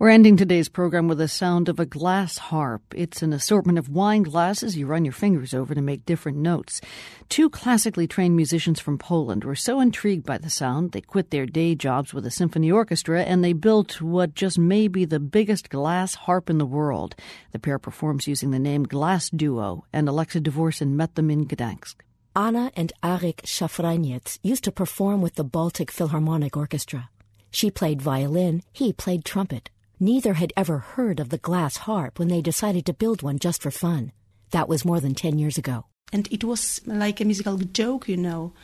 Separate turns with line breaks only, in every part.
We're ending today's program with the sound of a glass harp. It's an assortment of wine glasses you run your fingers over to make different notes. Two classically trained musicians from Poland were so intrigued by the sound they quit their day jobs with a symphony orchestra and they built what just may be the biggest glass harp in the world. The pair performs using the name Glass Duo, and Alexa Dvorson met them in Gdansk.
Anna and Arik Szafraniec used to perform with the Baltic Philharmonic Orchestra. She played violin, he played trumpet. Neither had ever heard of the glass harp when they decided to build one just for fun. That was more than 10 years ago.
And it was like a musical joke, you know.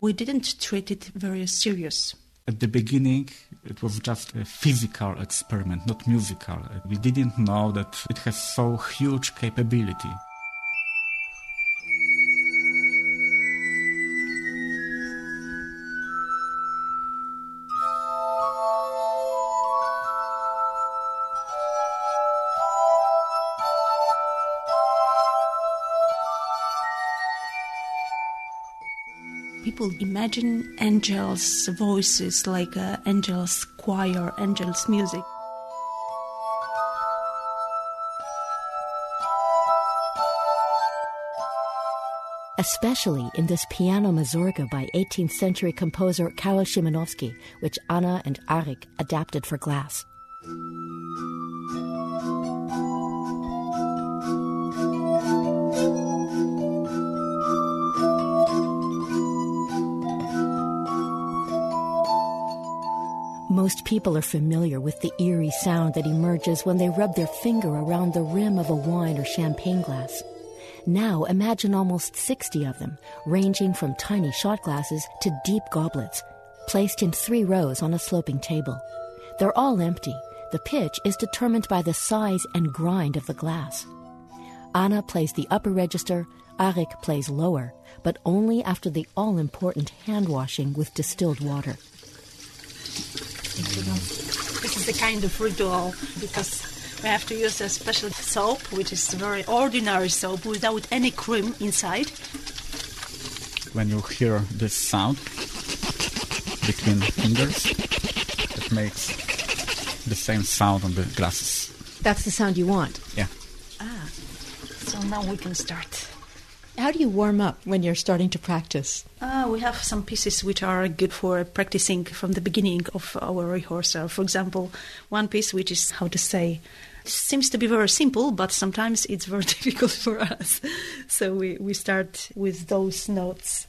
We didn't treat it very serious.
At the beginning, it was just a physical experiment, not musical. We didn't know that it has so huge capability.
People imagine angels' voices like uh, angels' choir, angels' music.
Especially in this piano mazurka by 18th century composer Karol Szymanowski, which Anna and Arik adapted for glass. Most people are familiar with the eerie sound that emerges when they rub their finger around the rim of a wine or champagne glass. Now imagine almost 60 of them, ranging from tiny shot glasses to deep goblets, placed in three rows on a sloping table. They're all empty. The pitch is determined by the size and grind of the glass. Anna plays the upper register, Arik plays lower, but only after the all important hand washing with distilled water.
This is the kind of ritual because we have to use a special soap, which is very ordinary soap without any cream inside.
When you hear this sound between fingers, it makes the same sound on the glasses.
That's the sound you want.
Yeah.
Ah, so now we can start.
How do you warm up when you're starting to practice?
Uh, we have some pieces which are good for practicing from the beginning of our rehearsal. For example, one piece which is how to say seems to be very simple, but sometimes it's very difficult for us. So we, we start with those notes.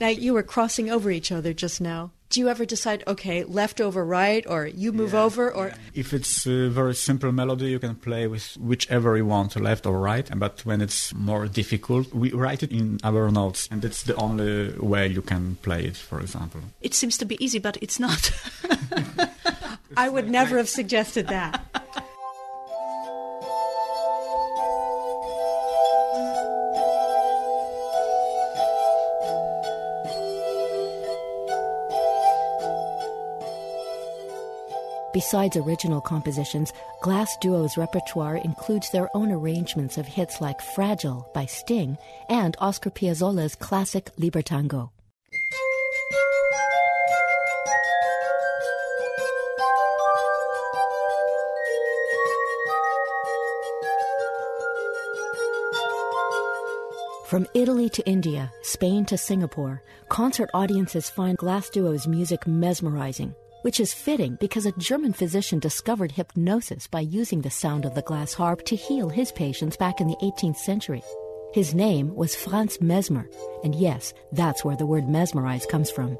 Now, you were crossing over each other just now. Do you ever decide, okay, left over right, or you move
Yeah,
over, or
yeah. if it's a very simple melody, you can play with whichever you want, left or right. But when it's more difficult, we write it in our notes, and it's the only way you can play it. For example,
It seems to be easy, but it's not.
I would never have suggested that.
Besides original compositions, Glass Duo's repertoire includes their own arrangements of hits like Fragile by Sting and Astor Piazzolla's classic Libertango. From Italy to India, Spain to Singapore, concert audiences find Glass Duo's music mesmerizing, which is fitting because a German physician discovered hypnosis by using the sound of the glass harp to heal his patients back in the 18th century. His name was Franz Mesmer, and yes, that's where the word mesmerize comes from.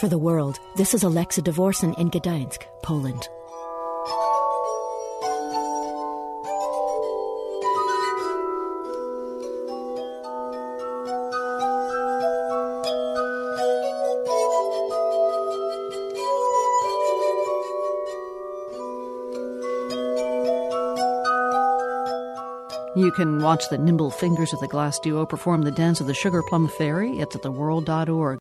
For the world, this is Alexa Dvorson in Gdańsk, Poland.
You can watch the nimble fingers of the glass duo perform the dance of the sugar plum fairy. It's at theworld.org.